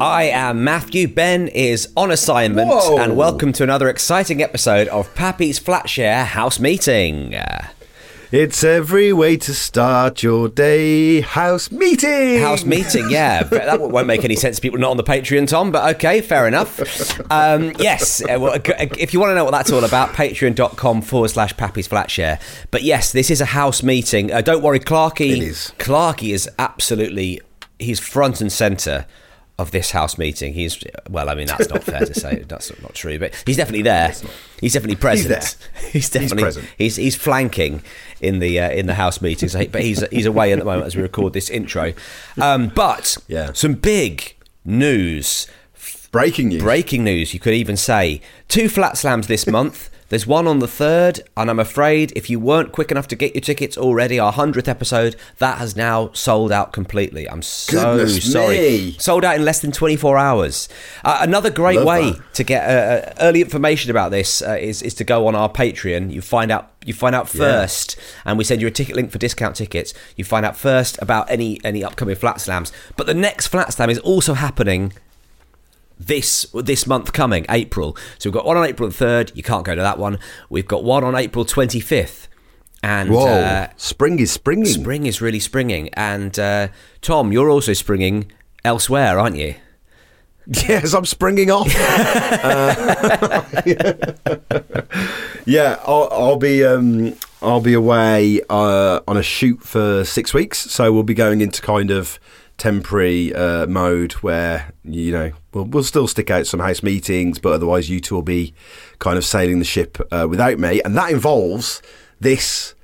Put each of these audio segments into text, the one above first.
I am Matthew. Ben is on assignment, Whoa. and welcome to another exciting episode of Pappy's Flatshare House Meeting. Uh, It's every way to start your day. House meeting. House meeting, yeah. But that won't make any sense to people not on the Patreon, Tom, but okay, fair enough. Um, yes, uh, well, if you want to know what that's all about, patreon.com forward slash Pappy's Flatshare. But yes, this is a house meeting. Uh, don't worry, Clarky, It is. Clarky is absolutely, he's front and centre of this house meeting. He's, well, I mean, that's not fair to say. That's not true, but he's definitely there. He's definitely present. there. He's definitely, present. He's, he's flanking in the uh, in the house meetings, but he's he's away at the moment as we record this intro. Um, but Yeah. some big news, Breaking news. breaking news. You could even say two flat slams this month. There's one on the third, and I'm afraid if you weren't quick enough to get your tickets already, our hundredth episode that has now sold out completely. I'm so Goodness sorry. me. Sold out in less than 24 hours. Uh, another great Love way that. to get uh, uh, early information about this uh, is, is to go on our Patreon. You find out you find out first, and we send you a ticket link for discount tickets. You find out first about any any upcoming flat slams. But the next flat slam is also happening this this month coming, April. So we've got one on April the third. You can't go to that one. We've got one on April 25th. And Whoa. uh, spring is springing. spring is really springing. And uh, Tom, you're also springing elsewhere, aren't you? Yes, I'm springing off. Uh, yeah, I'll, I'll be um, I'll be away uh, on a shoot for six weeks, so we'll be going into kind of temporary uh, mode where you know we'll, we'll still stick out some house meetings, but otherwise you two will be kind of sailing the ship uh, without me, and that involves this.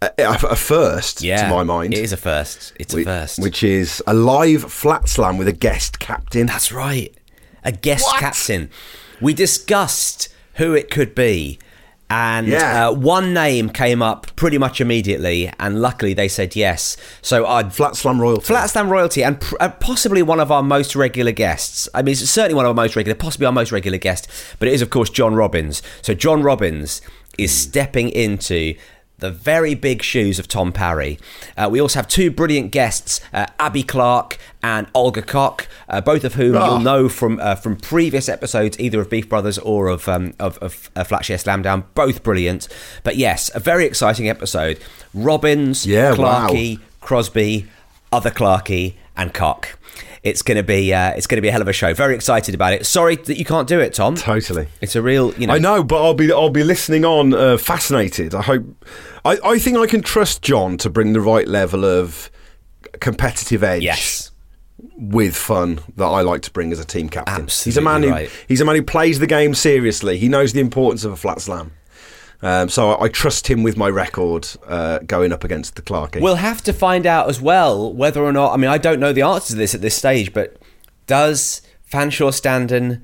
A, a first, Yeah, to my mind, it is a first. It's a first. which is a live flat slam with a guest captain. That's right. A guest What? captain. We discussed who it could be. And Yeah. uh, one name came up pretty much immediately, and luckily they said yes. So I'd Flat Slam royalty. Flat Slam royalty and pr- uh, possibly one of our most regular guests. I mean, it's certainly one of our most regular, possibly our most regular guest, but it is, of course, John Robins. So, John Robins is stepping into the very big shoes of Tom Parry. Uh, we also have two brilliant guests, uh, Abi Clarke and Olga Koch, uh, both of whom Ah. you'll know from uh, from previous episodes, either of Beef Brothers or of um, of, of uh, Flatshare Slamdown. Both brilliant. But yes, a very exciting episode. Robins, Yeah, wow. Crosby, other Clarkey, and Cock. It's gonna be uh, it's gonna be a hell of a show. Very excited about it. Sorry that you can't do it, Tom. Totally. It's a real, you know. I know, but I'll be I'll be listening on, uh, fascinated. I hope. I, I think I can trust John to bring the right level of competitive edge. Yes. With fun that I like to bring as a team captain. Absolutely he's a man who right. he's a man who plays the game seriously. He knows the importance of a flat slam. Um, so I, I trust him with my record uh, going up against the Clarkey. We'll have to find out as well whether or not. I mean, I don't know the answer to this at this stage, but does Fanshawe Standen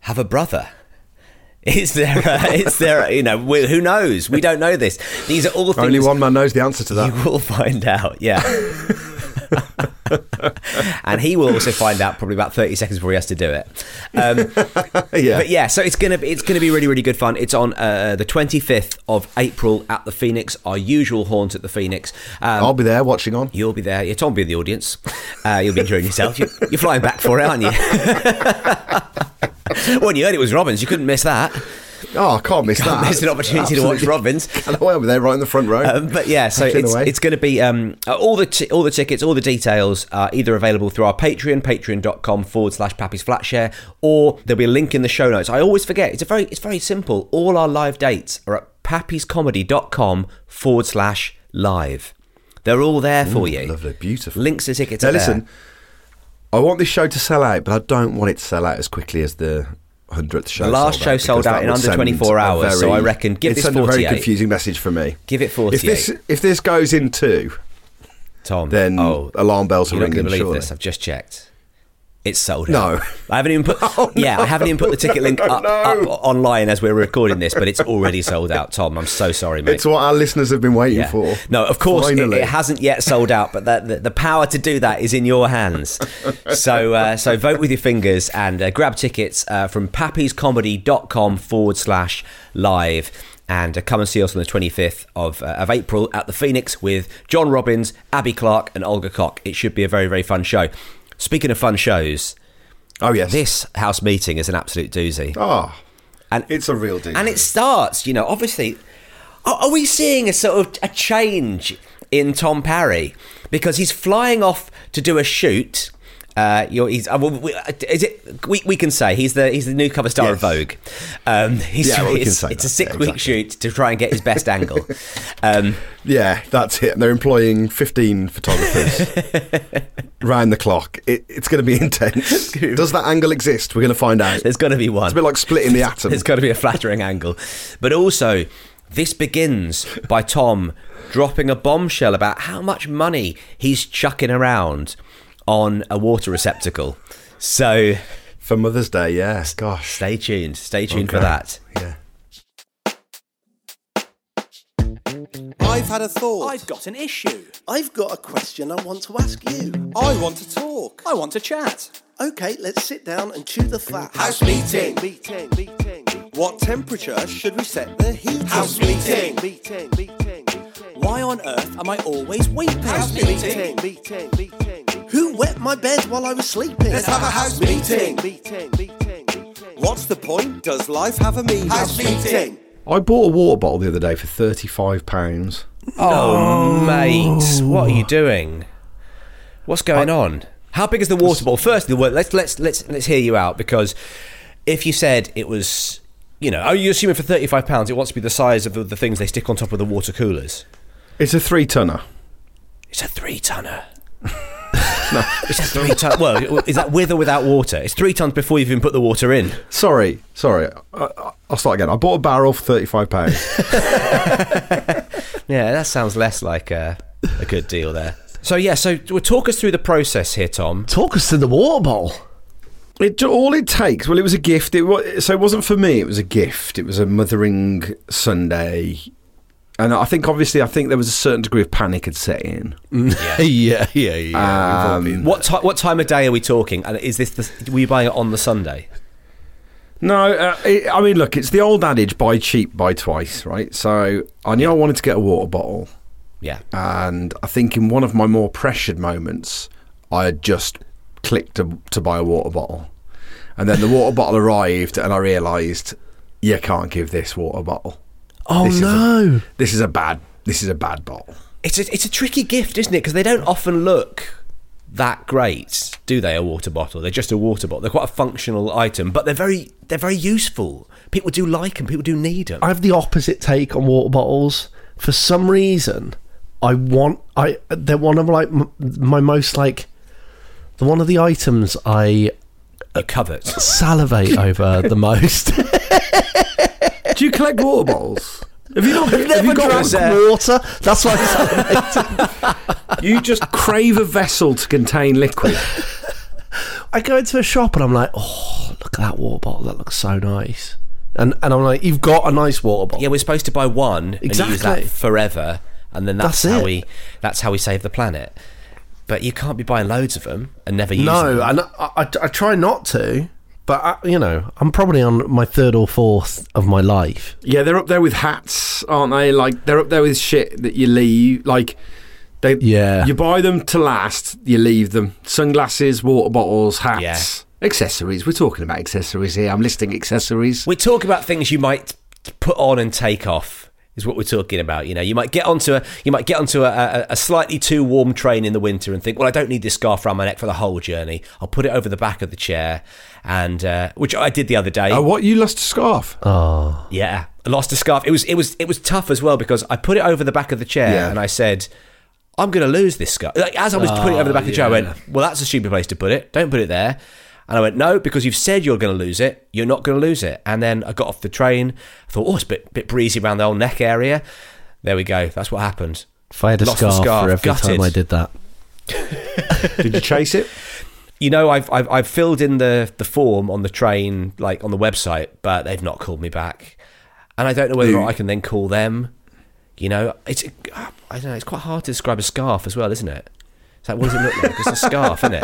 have a brother? Is there? A, is there? You know, we, who knows? We don't know this. These are all things. Only one man knows the answer to that. You will find out, yeah. and he will also find out probably about thirty seconds before he has to do it. Um, yeah. But yeah, so it's gonna be it's gonna be really really good fun. It's on uh, the twenty fifth of April at the Phoenix, our usual haunt at the Phoenix. Um, I'll be there watching on. You'll be there. Yeah, Tom will be in the audience. Uh, you'll be enjoying yourself. You, you're flying back for it, aren't you? when you heard it was Robins, you couldn't miss that. Oh, I can't miss that. miss an opportunity to watch Absolutely. Robins. And I'll be there right in the front row. Um, but yeah, so it's, it's going to be um, uh, all the t- all the tickets, all the details are either available through our Patreon, patreon.com forward slash Pappy's Flatshare, or there'll be a link in the show notes. I always forget. It's a very it's very simple. All our live dates are at pappyscomedy.com forward slash live. They're all there for you. lovely, beautiful. Links to tickets. Now listen, there. I want this show to sell out, but I don't want it to sell out as quickly as the hundredth show. The last show sold out in under 24 a hours, so I reckon give it this sent a very confusing message for me. Give it If 48. this if this goes in two, Tom. then oh, alarm bells are ringing. believe surely. this. I've just checked. It's sold out. No. I haven't even put. yeah, I haven't even put the ticket link up, no. up online as we're recording this, but it's already sold out. Tom, I'm so sorry, mate. It's what our listeners have been waiting Yeah. for. No, of course, it, it hasn't yet sold out, but that, the, the power to do that is in your hands. So, uh, so vote with your fingers and uh, grab tickets uh, from pappyscomedy.com forward slash live. And uh, come and see us on the 25th of, uh, of April at the Phoenix with John Robins, Abi Clarke, and Olga Koch. It should be a very, very fun show. Speaking of fun shows, Oh yes. this house meeting is an absolute doozy. Oh, And it's a real doozy. and it starts, you know, obviously. Are, are we seeing a sort of a change in Tom Parry because he's flying off to do a shoot? Uh, you're, he's, uh, well, we- uh, is it? We, we can say he's the he's the new cover star of Vogue. Um, he's, Yeah, well, we can it's, it's a six Yeah, week exactly. shoot to try and get his best angle. Um, Yeah, that's it. And They're employing 15 photographers round the clock. It, it's going to be intense. Does that angle exist? We're going to find out. It's there's to be one. It's a bit like splitting the atom. There's got to be a flattering angle. But also, this begins by Tom dropping a bombshell about how much money he's chucking around on a water receptacle. So For Mother's Day, yeah. Gosh. stay tuned. Stay tuned for that. Yeah. I've had a thought. I've got an issue. I've got a question I want to ask you. I want to talk. I want to chat. Okay, let's sit down and chew the fat. House meeting. Meeting, meeting. What temperature should we set the heat? House meeting. Meeting, meeting. Why on earth am I always weeping? House meeting, meeting, meeting. Who wet my bed while I was sleeping? Let's have a house meeting. Meeting, meeting, meeting. What's the point? Does life have a meaning? House meeting. I bought a water bottle the other day for £35. Oh, mate, what are you doing? What's going on? How big is the water bottle? First, the word. Let's let's let's let's hear you out because if you said it was, you know, are you assuming for thirty five pounds it wants to be the size of the, the things they stick on top of the water coolers? It's a three tonner. It's a three tonner. no, it's a three ton. Well, is that with or without water? It's three tons before you've even put the water in. Sorry, sorry. I, I- I'll start again. I bought a barrel for £35. Yeah, that sounds less like a, a good deal there. So yeah, so well, talk us through the process here, Tom. Talk us to the water bowl. It all it takes. Well, it was a gift. It was, so it wasn't for me. It was a gift. It was a mothering Sunday, and I think obviously I think there was a certain degree of panic had set in. yeah, yeah, yeah. We've all been What ti what time of day are we talking? And is this the, were you buying it on the Sunday? No, uh, it, I mean, look, it's the old adage: buy cheap, buy twice, right? So I knew I wanted to get a water bottle, Yeah. and I think in one of my more pressured moments, I had just clicked to, to buy a water bottle, and then the water bottle arrived, and I realised you can't give this water bottle. Oh This is a- no! This is a bad. This is a bad bottle. It's a, it's a tricky gift, isn't it? Because they don't often look that great, do they? A water bottle. They're just a water bottle. They're quite a functional item, but they're very they're very useful. People do like them. People do need them. I have the opposite take on water bottles. For some reason, I want I they're one of like my most like the one of the items I You covet. salivate over the most. Do you collect water bottles? Have you not? have you got drank one? water. That's why I salivate. You just crave a vessel to contain liquid. I go into a shop and I'm like, oh, look at that water bottle. That looks so nice. And and I'm like, you've got a nice water bottle. Yeah, we're supposed to buy one and use that forever, and then that's, That's how it. we that's how we save the planet. But you can't be buying loads of them and never use No, them. and I, I, I try not to, but I, you know, I'm probably on my third or fourth of my life. Yeah, they're up there with hats, aren't they? Like they're up there with shit that you leave. Like they, Yeah. you buy them to last, you leave them. Sunglasses, water bottles, hats, accessories. We're talking about accessories here. I'm listing accessories. We talk about things you might put on and take off. Is what we're talking about. You know, you might get onto a you might get onto a, a, a slightly too warm train in the winter and think, well, I don't need this scarf around my neck for the whole journey. I'll put it over the back of the chair, and uh, which I did the other day. Oh, what? You lost a scarf? Oh, Yeah, I lost a scarf. It was it was it was tough as well because I put it over the back of the chair Yeah. and I said, "I'm going to lose this scarf." Like, as I was putting it over the back of the chair, I went, "Well, that's a stupid place to put it. Don't put it there." And I went, "No, because you've said you're going to lose it. You're not going to lose it." And then I got off the train. I thought, "Oh, it's a bit bit breezy around the old neck area." There we go. That's what happened. if I had a Lost scarf, scarf, for every gutted. time I did that, Did you chase it? You know, I've, I've I've filled in the the form on the train, like on the website, but they've not called me back, and I don't know whether Who? I can then call them. You know, it's I don't know. It's quite hard to describe a scarf as well, isn't it? It's like, what does it look like? It's a scarf, isn't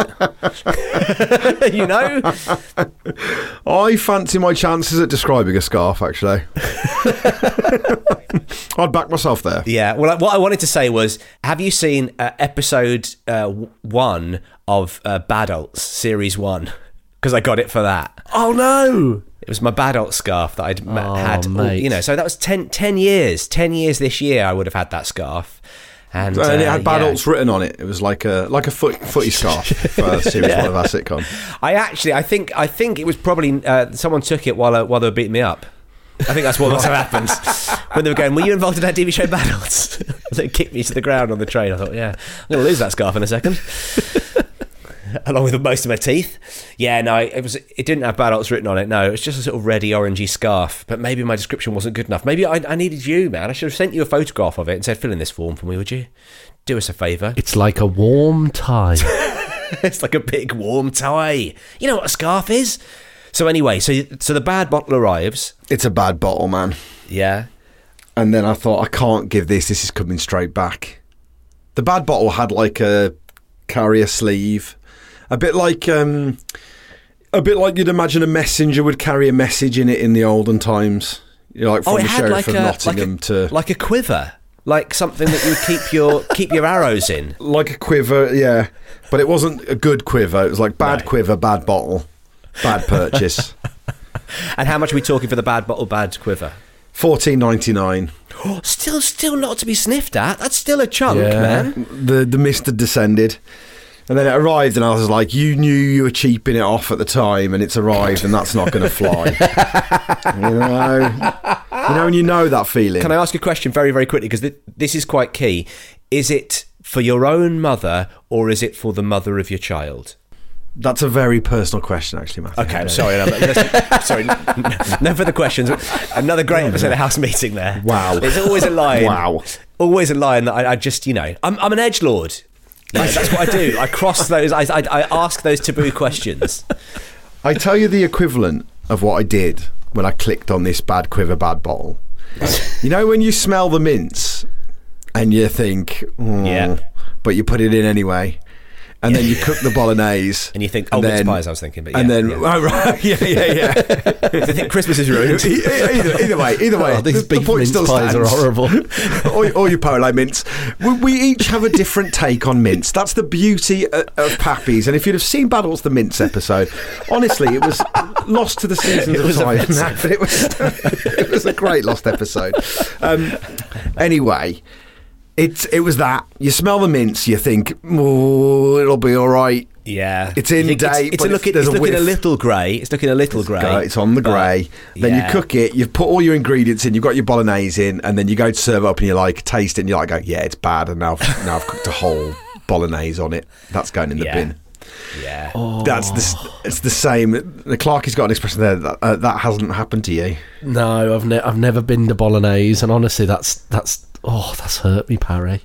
it? you know, I fancy my chances at describing a scarf. Actually, I'd back myself there. Yeah. Well, what I wanted to say was, have you seen uh, episode uh, one of uh, Badults series one? Because I got it for that. Oh no! It was my Badult scarf that I'd Oh, had. all-. You know, so that was 10, 10 years. Ten years this year, I would have had that scarf. And, And it uh, had bad yeah. written on it. It was like a like a foot, footy scarf for series one of our sitcom. I actually, I think, I think it was probably uh, someone took it while uh, while they were beating me up. I think that's what must have happened when they were going. Were you involved in that TV show Badults? they kicked me to the ground on the train. I thought, yeah, I'm going to lose that scarf in a second, along with most of my teeth. Yeah, no, it was. It didn't have bad Badults written on it. No, it was just a sort of reddy orangey scarf. But maybe my description wasn't good enough. Maybe I, I needed you, man. I should have sent you a photograph of it and said, fill in this form for me, would you? Do us a favour. It's like a warm tie. it's like a big warm tie. You know what a scarf is? So anyway, so so the bad bottle arrives. It's a bad bottle, man. Yeah. And then I thought, I can't give this. This is coming straight back. The bad bottle had like a carrier sleeve, a bit like um, a bit like you'd imagine a messenger would carry a message in it in the olden times. You know, like from oh, the sheriff like of a Nottingham like a, to like a quiver, like something that you keep your keep your arrows in. like a quiver, yeah. But it wasn't a good quiver. It was like bad No. quiver, bad bottle, bad purchase. And how much are we talking for the bad bottle, bad quiver? Fourteen ninety nine. Still, still not to be sniffed at. That's still a chunk, Yeah. man. The the mist had descended. And then it arrived, and I was like, "You knew you were cheaping it off at the time, and it's arrived, and that's not going to fly." you know, you know, and you know that feeling. Can I ask a question very, very quickly? Because th- this is quite key. Is it for your own mother or is it for the mother of your child? That's a very personal question, actually, Matthew. Okay, I'm sorry. No, sorry, no further questions. Another great episode of House Meeting there. Wow. It's always a line. Wow. Always a line that I, I just, you know, I'm, I'm an edge lord. that's what I do. I cross those. I, I, I ask those taboo questions. I tell you the equivalent of what I did when I clicked on this bad quiver, bad bottle. you know when you smell the mints and you think, "Mm," Yeah. but you put it in anyway, and then you cook the bolognese, And you think, oh, mince pies, I was thinking, but and yeah, then yeah. oh right, yeah, yeah, yeah. I think Christmas is ruined. Either, either way, either way, Oh, these the, the point mince still pies are horrible. or, or your polo mince. We, we each have a different take on mince. That's the beauty of, of Pappy's. And if you'd have seen Badults the Mince episode, honestly, it was lost to the seasons of was time. but it was it was a great lost episode. Um, anyway. It, it was that. You smell the mince, you think, oh, it'll be all right. Yeah, It's in date, It's, it's but looking, it's a looking a little grey. It's looking a little grey. It's on the grey. Then yeah. you cook it. You've put all your ingredients in. You've got your bolognese in, and then you go to serve it up, and you like taste it, and you're like, go, yeah, it's bad. And now, I've, now I've cooked a whole bolognese on it. That's going in the Yeah. bin. Yeah. That's the it's the same. The Clark has got an expression there that uh, that hasn't happened to you. no, I've ne- I've never been to bolognese, and honestly, that's that's oh, that's hurt me, Parry.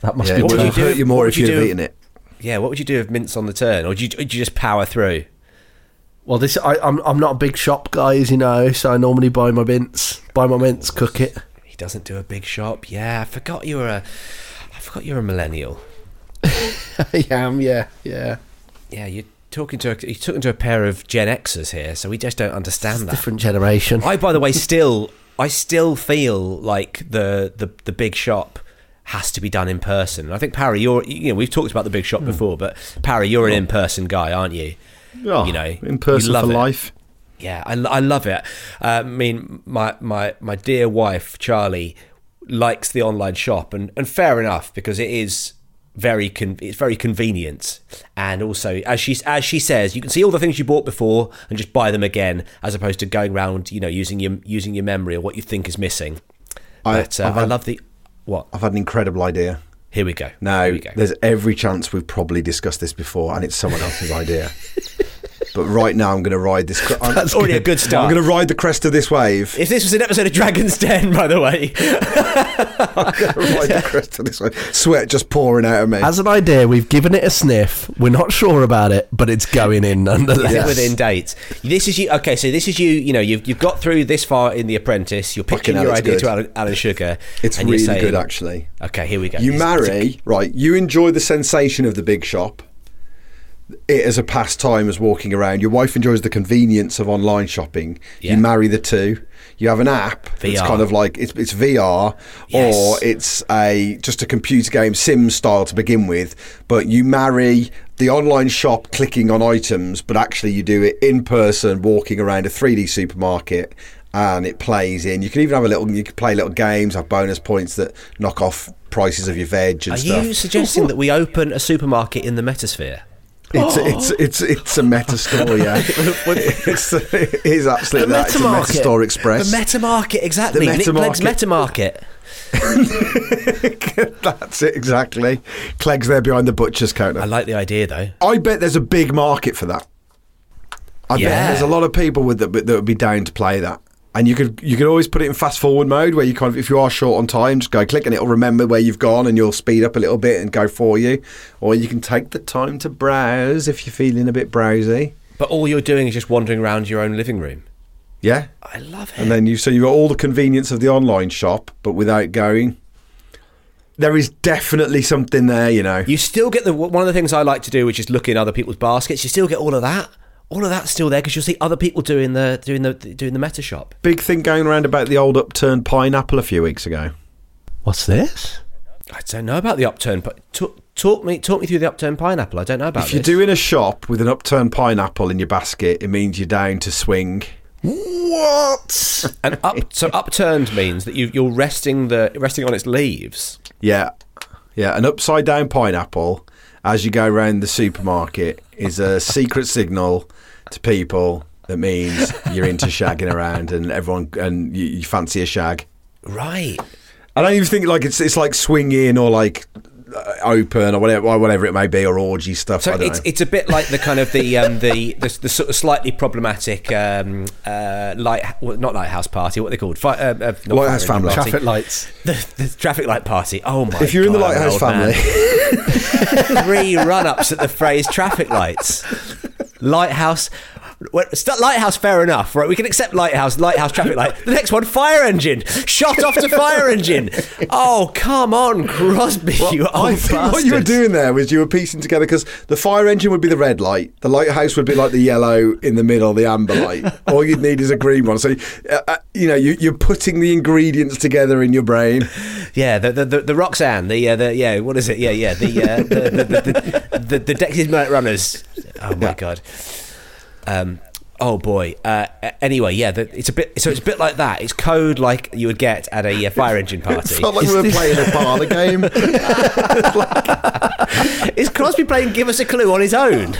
That must Yeah, be What would would you do- hurt you more if you you'd have eaten it. Yeah, what would you do if mince on the turn, or do you, you just power through? Well, this I, I'm I'm not a big shop guy, as you know, so I normally buy my mince, buy my mince, cook it. He doesn't do a big shop. Yeah, I forgot you were a, I forgot you're a millennial. I am, yeah, yeah. Yeah, you're talking to a, you're talking to a pair of Gen Xers here, so we just don't understand that. Different generation. I, by the way, still I still feel like the the the big shop has to be done in person. I think Parry, you're you know we've talked about the big shop before, but Parry, you're an in person guy, aren't you? Oh, You know, in person for it. life. Yeah, I, I love it. Uh, I mean, my, my, my dear wife, Charlie, likes the online shop, and, and fair enough, because it is very con- it's very convenient. And also as she as she says you can see all the things you bought before and just buy them again as opposed to going around you know using your using your memory or what you think is missing. I- but uh, I had- love the what? I've had an incredible idea. here we go. Now, we go. there's every chance we've probably discussed this before, and it's someone else's idea. But right now, I'm going to ride this. cre- I'm, That's already a good start. I'm going to ride the crest of this wave. If this was an episode of Dragon's Den, by the way, I'm going to ride the crest of this wave. Sweat just pouring out of me. As an idea, we've given it a sniff. We're not sure about it, but it's going in nonetheless. Is it within dates. This is you. Okay, so this is you. You know, you've you've got through this far in The Apprentice. You're pitching Fucking hell, your idea good. to Alan, Alan Sugar. it's really saying- good, actually. Okay, here we go. You It's- marry, right? You enjoy the sensation of the big shop. It as a pastime as walking around. Your wife enjoys the convenience of online shopping. Yeah. You marry the two. You have an app that's VR. kind of like it's, it's VR Yes. or it's a just a computer game sim style to begin with. But you marry the online shop clicking on items, but actually you do it in person, walking around a 3D supermarket. And it plays in. You can even have a little. You can play little games, have bonus points that knock off prices of your veg and Are stuff. Are you suggesting that we open a supermarket in the metasphere? It's oh. it's it's it's a meta store, yeah. it's, it is absolutely The that. It's a meta meta market. store The meta market, exactly. The Nick meta Clegg's market. meta market. That's it exactly. Clegg's there behind the butcher's counter. I like the idea though. I bet there's a big market for that. I Yeah. bet there's a lot of people with that that would be down to play that. And you could you could always put it in fast forward mode where you kind of if you are short on time, just go click and it'll remember where you've gone and you'll speed up a little bit and go for you. Or you can take the time to browse if you're feeling a bit browsy. But all you're doing is just wandering around your own living room. Yeah. I love it. And then you so you've got all the convenience of the online shop, but without going. There is definitely something there, you know. You still get the one of the things I like to do, which is look in other people's baskets. You still get all of that. All of that's still there because you'll see other people doing the doing the doing the meta shop. Big thing going around about the old upturned pineapple a few weeks ago. What's this? I don't know about the upturn, but talk, talk me talk me through the upturned pineapple. I don't know about it. if you're doing a shop with an upturned pineapple in your basket, it means you're down to swing. What? And up, so upturned means that you, you're resting the resting on its leaves. Yeah. Yeah, an upside down pineapple as you go around the supermarket is a secret signal to people that means you're into shagging around and everyone and you, you fancy a shag. Right. I don't even think like it's it's like swinging or like open or whatever or whatever it may be or orgy stuff. So I don't it's know. it's a bit like the kind of the um, the, the the sort of slightly problematic um, uh, light well, not lighthouse party. What are they called? Fi- uh, uh, Lighthouse fire family. party. Traffic lights. The, the traffic light party. Oh my! if you're in the God, I'm an lighthouse family, three run-ups at the phrase traffic lights. Lighthouse. Well, lighthouse, fair enough, right? We can accept lighthouse, lighthouse traffic light. The next one, fire engine, shot off to fire engine. Oh, come on, Crosby, you old I think what you were doing there was you were piecing together because the fire engine would be the red light, the lighthouse would be like the yellow in the middle, the amber light. All you'd need is a green one. So, uh, uh, you know, you, you're putting the ingredients together in your brain. Yeah, the the, the, the Roxanne, the uh, the yeah, what is it? Yeah, yeah, the uh, the, the, the, the, the, the Runners. Oh my god. Um. Oh boy. Uh, anyway, yeah, the, it's a bit. So it's a bit like that. It's code like you would get at a uh, fire engine party. Felt like we were playing a bar game. Is Crosby playing "Give Us a Clue" on his own?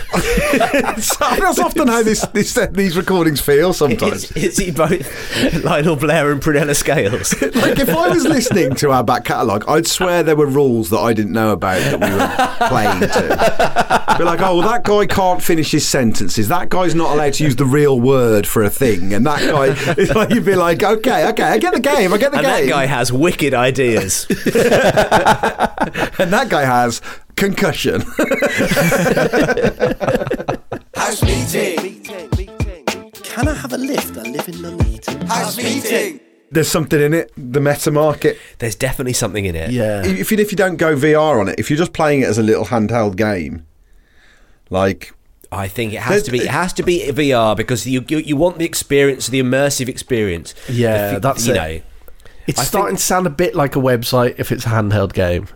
That's often how this, this these recordings feel sometimes. Is, is he both Lionel Blair and Prunella Scales? Like if I was listening to our back catalogue, I'd swear there were rules that I didn't know about that we were playing to. Be like, oh, well, that guy can't finish his sentences. That guy's not allowed to use the real word for a thing, and that guy, it's like you'd be like, okay, okay, I get the game, I get the and game. that guy has wicked ideas. and that guy has concussion. House meeting. Meeting, meeting. Can I have a lift? I live in Nuneaton. House meeting. There's something in it. The meta market. There's definitely something in it. Yeah. If you if you don't go VR on it, if you're just playing it as a little handheld game, like I think it has to be. It has to be VR because you you, you want the experience, the immersive experience. Yeah, The fi- that's you it. know. It's I starting think- to sound a bit like a website if it's a handheld game.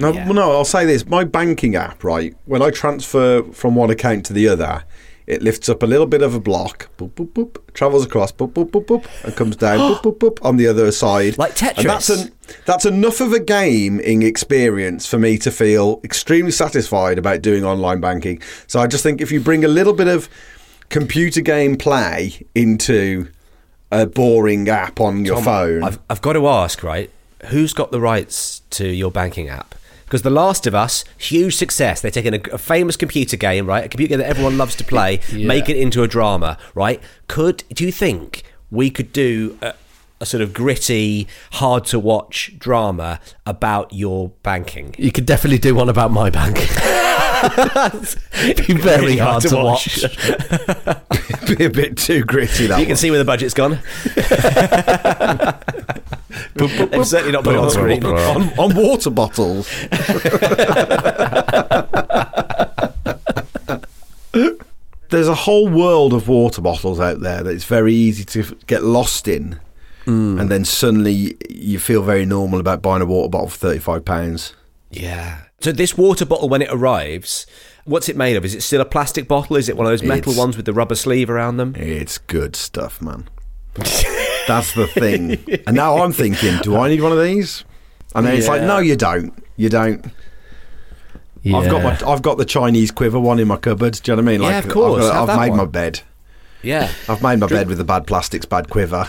No, Yeah. well, no. I'll say this: my banking app, right? When I transfer from one account to the other, it lifts up a little bit of a block, boop, boop, boop, travels across, boop, boop, boop, boop, and comes down, boop, boop, boop, on the other side, Like And that's Tetris. an, that's enough of a gaming experience for me to feel extremely satisfied about doing online banking. So I just think if you bring a little bit of computer game play into a boring app on your Tom, phone, I've, I've got to ask, right? Who's got the rights to your banking app? Because The Last of Us, huge success. They're taking a, a famous computer game, right? A computer game that everyone loves to play, make it into a drama, right? Could do you think we could do a, a sort of gritty, hard to watch drama about your banking? You could definitely do one about my bank. Be very Really hard, to watch. Be a bit too gritty. That You can see where the budget's gone. They've certainly not put it on screen. on, on water bottles. There's a whole world of water bottles out there that it's very easy to get lost in, hmm. and then suddenly you feel very normal about buying a water bottle for thirty-five pounds. Yeah. So this water bottle, when it arrives, what's it made of? Is it still a plastic bottle? Is it one of those metal It's- ones with the rubber sleeve around them? It's good stuff, man. That's the thing. And now I'm thinking, do I need one of these? And then it's like, no, you don't. You don't. I've got my, I've got the Chinese quiver one in my cupboard. Do you know what I mean? Yeah, of course, I've, got- I've made one. my bed. Yeah. I've made my bed with the bad plastics, bad quiver.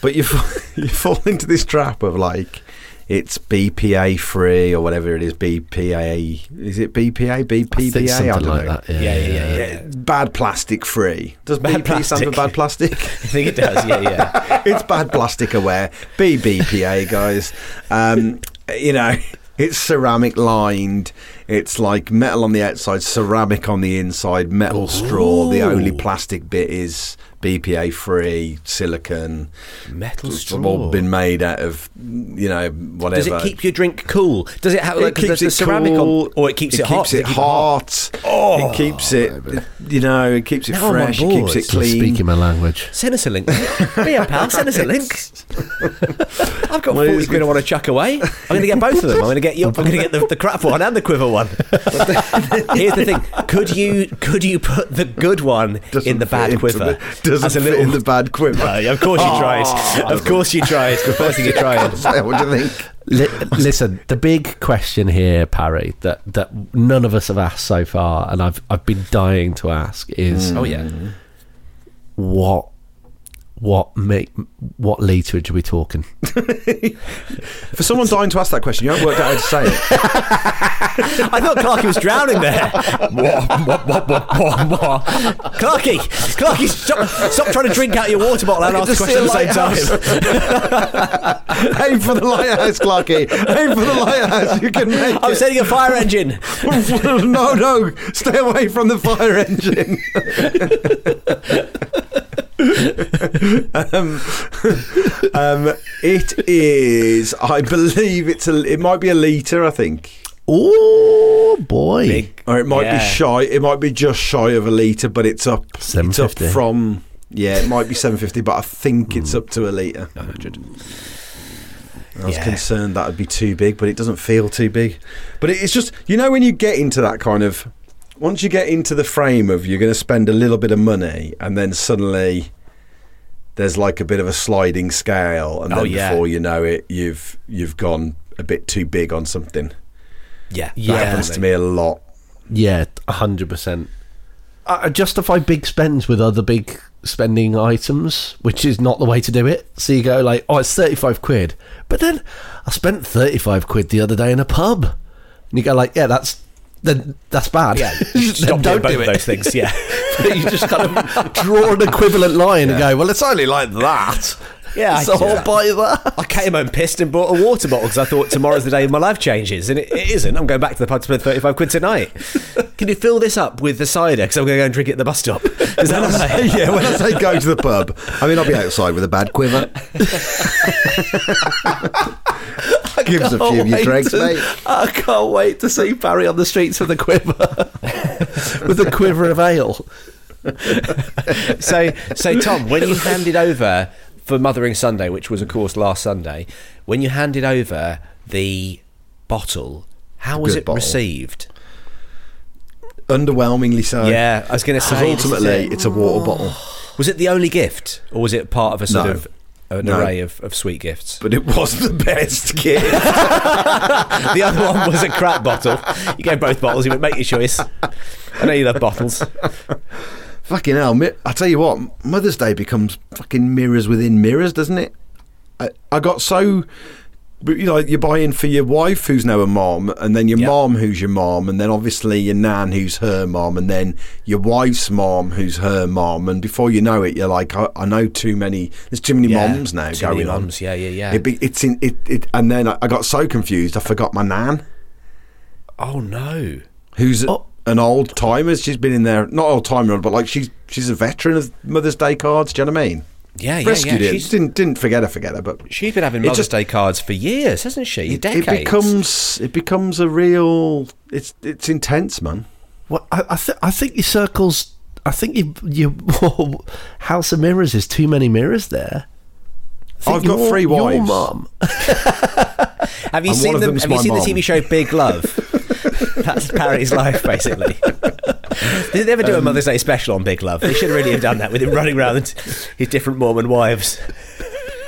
But you fall, you fall into this trap of like it's BPA free or whatever it is. BPA is it BPA I BPPA? think something don't like know. that. Yeah, Yeah, yeah, yeah, yeah. Bad plastic free. Does Bad BP stand for bad plastic? I think it does. Yeah, yeah. it's bad plastic aware. BBPA, guys. Um, you know, it's ceramic lined. It's like metal on the outside, ceramic on the inside, metal straw. The only plastic bit is BPA free, silicon. Metal It's straw. all been made out of, you know, whatever. Does it keep your drink cool? Does it have It like 'cause keeps there's the it ceramic cool. on, or it keeps it, hot? keeps Does it keep hot. Oh, it keeps it, oh, you know, it keeps it Now fresh. It keeps it clean. Speaking my language. Send us a link. Be a pal. Send us a link. I've got Well, forty it's quid I want to chuck away. I'm going to get both of them. I'm going to get you. I'm going to get the, the crap one and the quiver one. Here's the thing: could you could you put the good one Doesn't in the bad quiver? the- doesn't as a fit little in the bad quiver. No, of course you tried. Oh, of course you tried. The first thing you tried. what do you think? Li- listen, the big question here, Parry, that, that none of us have asked so far, and I've I've been dying to ask is mm. Oh yeah. what what make what literage are we talking? For someone dying to ask that question, you haven't worked out how to say it. I thought Clarky was drowning there. Clarky, Clarky, stop, stop trying to drink out your water bottle and ask the question at the same time. Aim for the lighthouse, Clarky. Aim for the lighthouse. You can make I'm it. setting a fire engine. no, no. Stay away from the fire engine. Um, um, it is. I believe it's a. It might be a liter. I think. Oh boy! Big. Or it might Yeah. be shy. It might be just shy of a litre, but it's up. It's up from. Yeah, it might be seven fifty, but I think it's up to a litre. I was Yeah. concerned that would be too big, but it doesn't feel too big. But it's just you know when you get into that kind of once you get into the frame of you're going to spend a little bit of money, and then suddenly there's like a bit of a sliding scale, and Oh, then yeah. before you know it, you've you've gone a bit too big on something. Yeah, That happens to me a lot. Yeah, hundred percent. I I justify big spends with other big spending items, which is not the way to do it. So you go like, oh, it's thirty-five quid, but then I spent thirty-five quid the other day in a pub, and you go like, yeah, that's then that's bad. Yeah, stop doing both of those things. Yeah, you just kind of draw an equivalent line and go, well, it's only like that. yeah. So I'll buy that. I came home pissed and bought a water bottle because I thought tomorrow's the day my life changes, and it, it isn't. I'm going back to the pub to spend 35 quid tonight. Can you fill this up with the cider? Because I'm going to go and drink it at the bus stop. Is that what I yeah, when I say go to the pub, I mean I'll be outside with a bad quiver. Gives a few of your Wait dregs, to- mate. I can't wait to see Barry on the streets with a quiver, with a quiver of ale. so, so Tom, when you handed over for Mothering Sunday, which was of course last Sunday, when you handed over the bottle, how was it bottle. received? Underwhelmingly so. yeah, I was going to 'Cause say, ultimately it's a water bottle, oh. was it the only gift, or was it part of a sort No. of an No. array of, of sweet gifts? but it wasn't the best gift. the other one was a crap bottle. You gave both bottles. You went, make your choice. I know you love bottles. fucking hell! I tell you what, Mother's Day becomes fucking mirrors within mirrors, doesn't it? I, I got so but, you know, you're buying for your wife, who's now a mom, and then your Yep. mom, who's your mom, and then obviously your nan, who's her mom, and then your wife's mom, who's her mom, and before you know it, you're like, I, I know too many. There's too many Yeah, moms now too many going on. mums, yeah, yeah, yeah. It be, it's in it, it, and then I, I got so confused, I forgot my nan, Oh no. who's Oh. an old timer. She's been in there, not old timer, but like she's she's a veteran of Mother's Day cards. Do you know what I mean? Yeah, yeah, yeah. it. She's, Didn't didn't forget her, forget her, but she's been having It Mother's just- Day cards for years, hasn't she? it, Decades. it becomes it becomes a real. It's it's intense, man. Well, I, I, th- I think your circles. I think you, your House of Mirrors is too many mirrors there. I think I've got your- three Your wives. mum. Have you And seen one of the Have you my seen the. TV show Big Love? That's Parry's life, basically. Did they ever Um, do a Mother's Day special on Big Love? They should really have done that with him running around his different Mormon wives.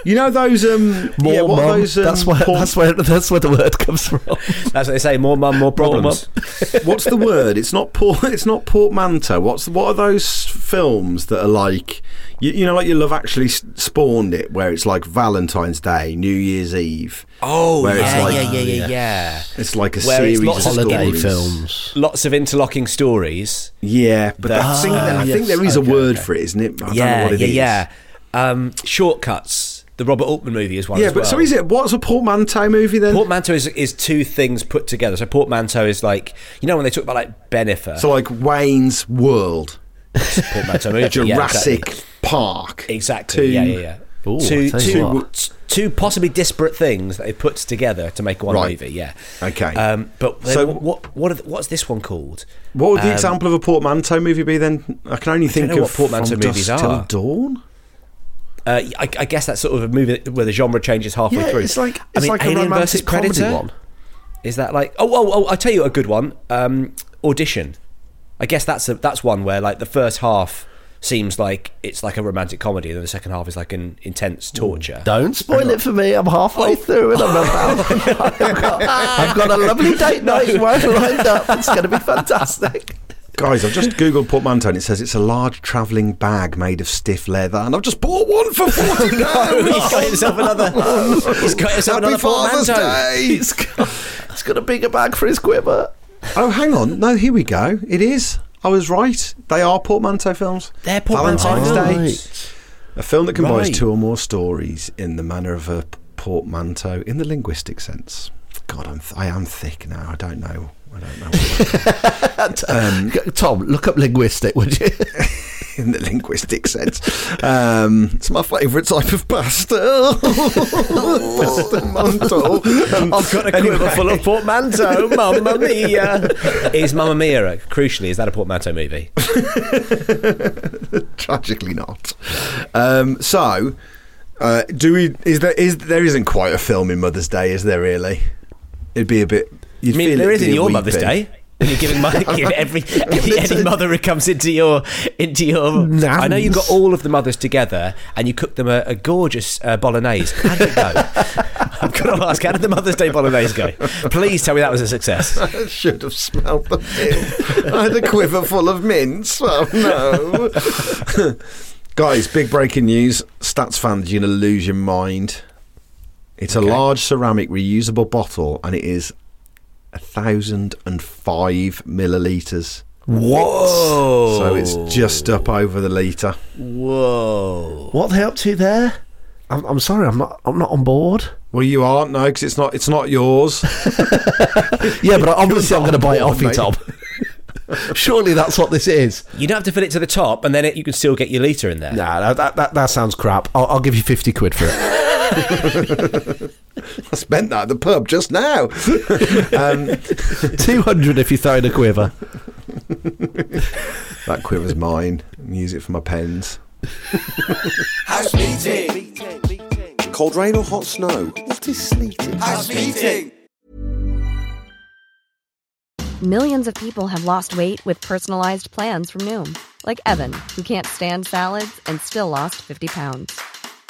You know those um More yeah, what mum. those um, that's where porn- that's where that's where the word comes from. That's what they say. More mum, more problems. what's the word? It's not port. It's not portmanteau. What's what are those films that are like you, you know like your Love Actually spawned it where it's like Valentine's Day, New Year's Eve. Oh, Where it's yeah, like- yeah, yeah, yeah, yeah. It's like a Where series it's lots of of Holiday stories. films. Lots of interlocking stories. Yeah, but That- I think, Ah, I yes. think there is a word okay. for it, isn't it? I don't know yeah, what it yeah, is. yeah. Um, Short Cuts. The Robert Altman movie is one. Yeah, as but well. so is it? What's a portmanteau movie then? Portmanteau is, is two things put together. So portmanteau is like you know when they talk about like Bennifer. so like Wayne's World, portmanteau movie. yeah, Jurassic exactly. Park. Exactly. Two- yeah, yeah, yeah. Ooh, two, I tell you two, what. t- two possibly disparate things that they put together to make one Right. movie. Yeah. Okay. Um, but So- what? What? Are the, what's this one called? What would the Um, example of a portmanteau movie be then? I can only think know of what portmanteau From movies Dusk are. Till Dawn. Uh, I, I guess that's sort of a movie where the genre changes halfway Yeah, through. it's like I it's mean, like a Alien versus Predator. one. Is that like? Oh, oh, oh! I tell you a good one. Um, Audition. I guess that's a, that's one where like the first half seems like it's like a romantic comedy, and then the second half is like an intense torture. Don't spoil it for me. I'm halfway through and I'm about. I've, got, I've got a lovely date night right lined up. It's going to be fantastic. Guys, I've just googled portmanteau and it says it's a large travelling bag made of stiff leather, and I've just bought one for forty he's got himself another. He's got himself Happy another Father's portmanteau. Day. He's got, he's got a bigger bag for his quiver. Oh, hang on. No, here we go. It is. I was right. They are portmanteau films. They're portmanteau Valentine's. Day. A film that combines Right. two or more stories in the manner of a portmanteau in the linguistic sense. God, I'm th- I am thick now. I don't know. I don't know. um, Tom, look up linguistic, would you? in the linguistic sense. Um, it's my favourite type of pasta. pasta manto. Um, I've got a quiver full of portmanteau. Mamma mia! Is Mamma Mia? Crucially, is that a portmanteau movie? Tragically not. Um, so, uh, do we? Is there? Is there isn't quite a film in Mother's Day? Is there really? It'd be a bit. You'd I mean, there it'd is be in your Mother's. Day. When you're giving money, every any, any mother who comes into your into your. I know you've got all of the mothers together and you cooked them a, a gorgeous uh, bolognese. How did it go? I've got to ask, how did the Mother's Day bolognese go? Please tell me that was a success. I should have smelled the mint. I had a quiver full of mints. Oh no. Guys, big breaking news. Stats fans, you're going to lose your mind. It's a large ceramic reusable bottle and it is a thousand and five millilitres. Whoa! So it's just up over the litre. Whoa! what are they up to there? I'm, I'm sorry, I'm not. I'm not on board. Well, you aren't, no, because it's not. It's not yours. Yeah, but obviously I'm going to buy it on off you, board, Tom. Surely that's what this is. You don't have to fill it to the top, and then it, you can still get your liter in there. Nah, that, that, that, that sounds crap. I'll, I'll give you 50 quid for it. I spent that at the pub just now. um, 200 if you throw in a quiver. that quiver's mine. and Use it for my pens. House meeting. Cold rain or hot snow? What is sleeting? House meeting. Millions of people have lost weight with personalized plans from Noom, like Evan, who can't stand salads and still lost 50 pounds.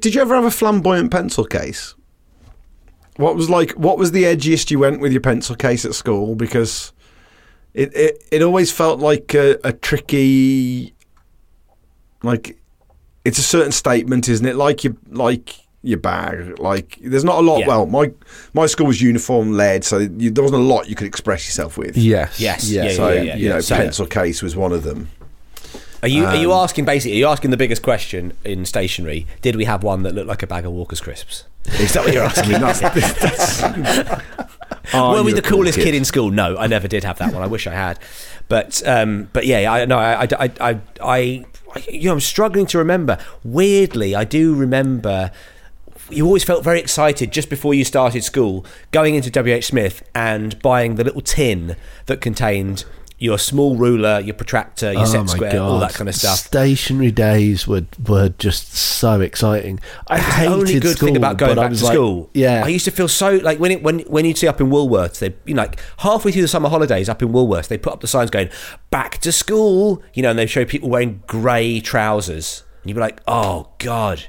Did you ever have a flamboyant pencil case? What was like? What was the edgiest you went with your pencil case at school? Because it it, it always felt like a, a tricky, like it's a certain statement, isn't it? Like your like your bag. Like there's not a lot. Yeah. Well, my my school was uniform led, so you, there wasn't a lot you could express yourself with. Yes. Yes. Yeah. Yeah, So yeah, yeah, you know, So- pencil case was one of them. Are you are Um, you asking basically? Are you asking the biggest question in stationery? Did we have one that looked like a bag of Walker's crisps? Is that what you're asking? Are Were we the coolest kid? kid in school? No, I never did have that one. I wish I had, but um, but yeah, I no, I, I, I, I, I, you know, I'm struggling to remember. Weirdly, I do remember. You always felt very excited just before you started school, going into WH Smith and buying the little tin that contained your small ruler, your protractor, your Oh set square, god! all that kind of stuff. Stationary days were were just so exciting. I It's the hated only good school, thing about going back to like- school. Yeah, I used to feel so like when it when when you'd see up in Woolworths, they you know like halfway through the summer holidays up in Woolworths, they put up the signs going back to school, you know, and they show people wearing grey trousers, and you'd be like, oh god.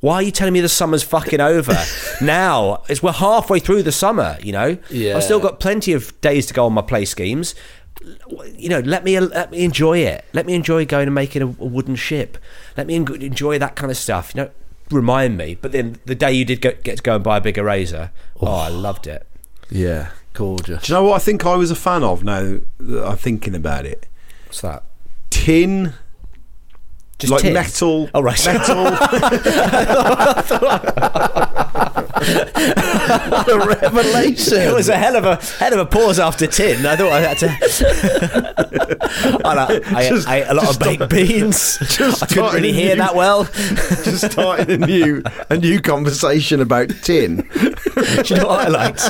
Why are you telling me the summer's fucking over now? It's we're halfway through the summer. You know, Yeah. I've still got plenty of days to go on my play schemes. You know, let me let me enjoy it. Let me enjoy going and making a, a wooden ship. Let me en- enjoy that kind of stuff. You know, remind me. But then the day you did go, get to go and buy a big eraser, oh, I loved it. yeah, gorgeous. Do you know what I think I was a fan of now that I'm thinking about it? What's that? Tin. Just like tin? metal. Oh right. Metal. what a revelation! It was a hell of a hell of a pause after tin. I thought I had to. I, I, Just- I ate a lot of baked start- beans. just I couldn't really hear new- that well. just started a new a new conversation about tin. Do you know what I liked?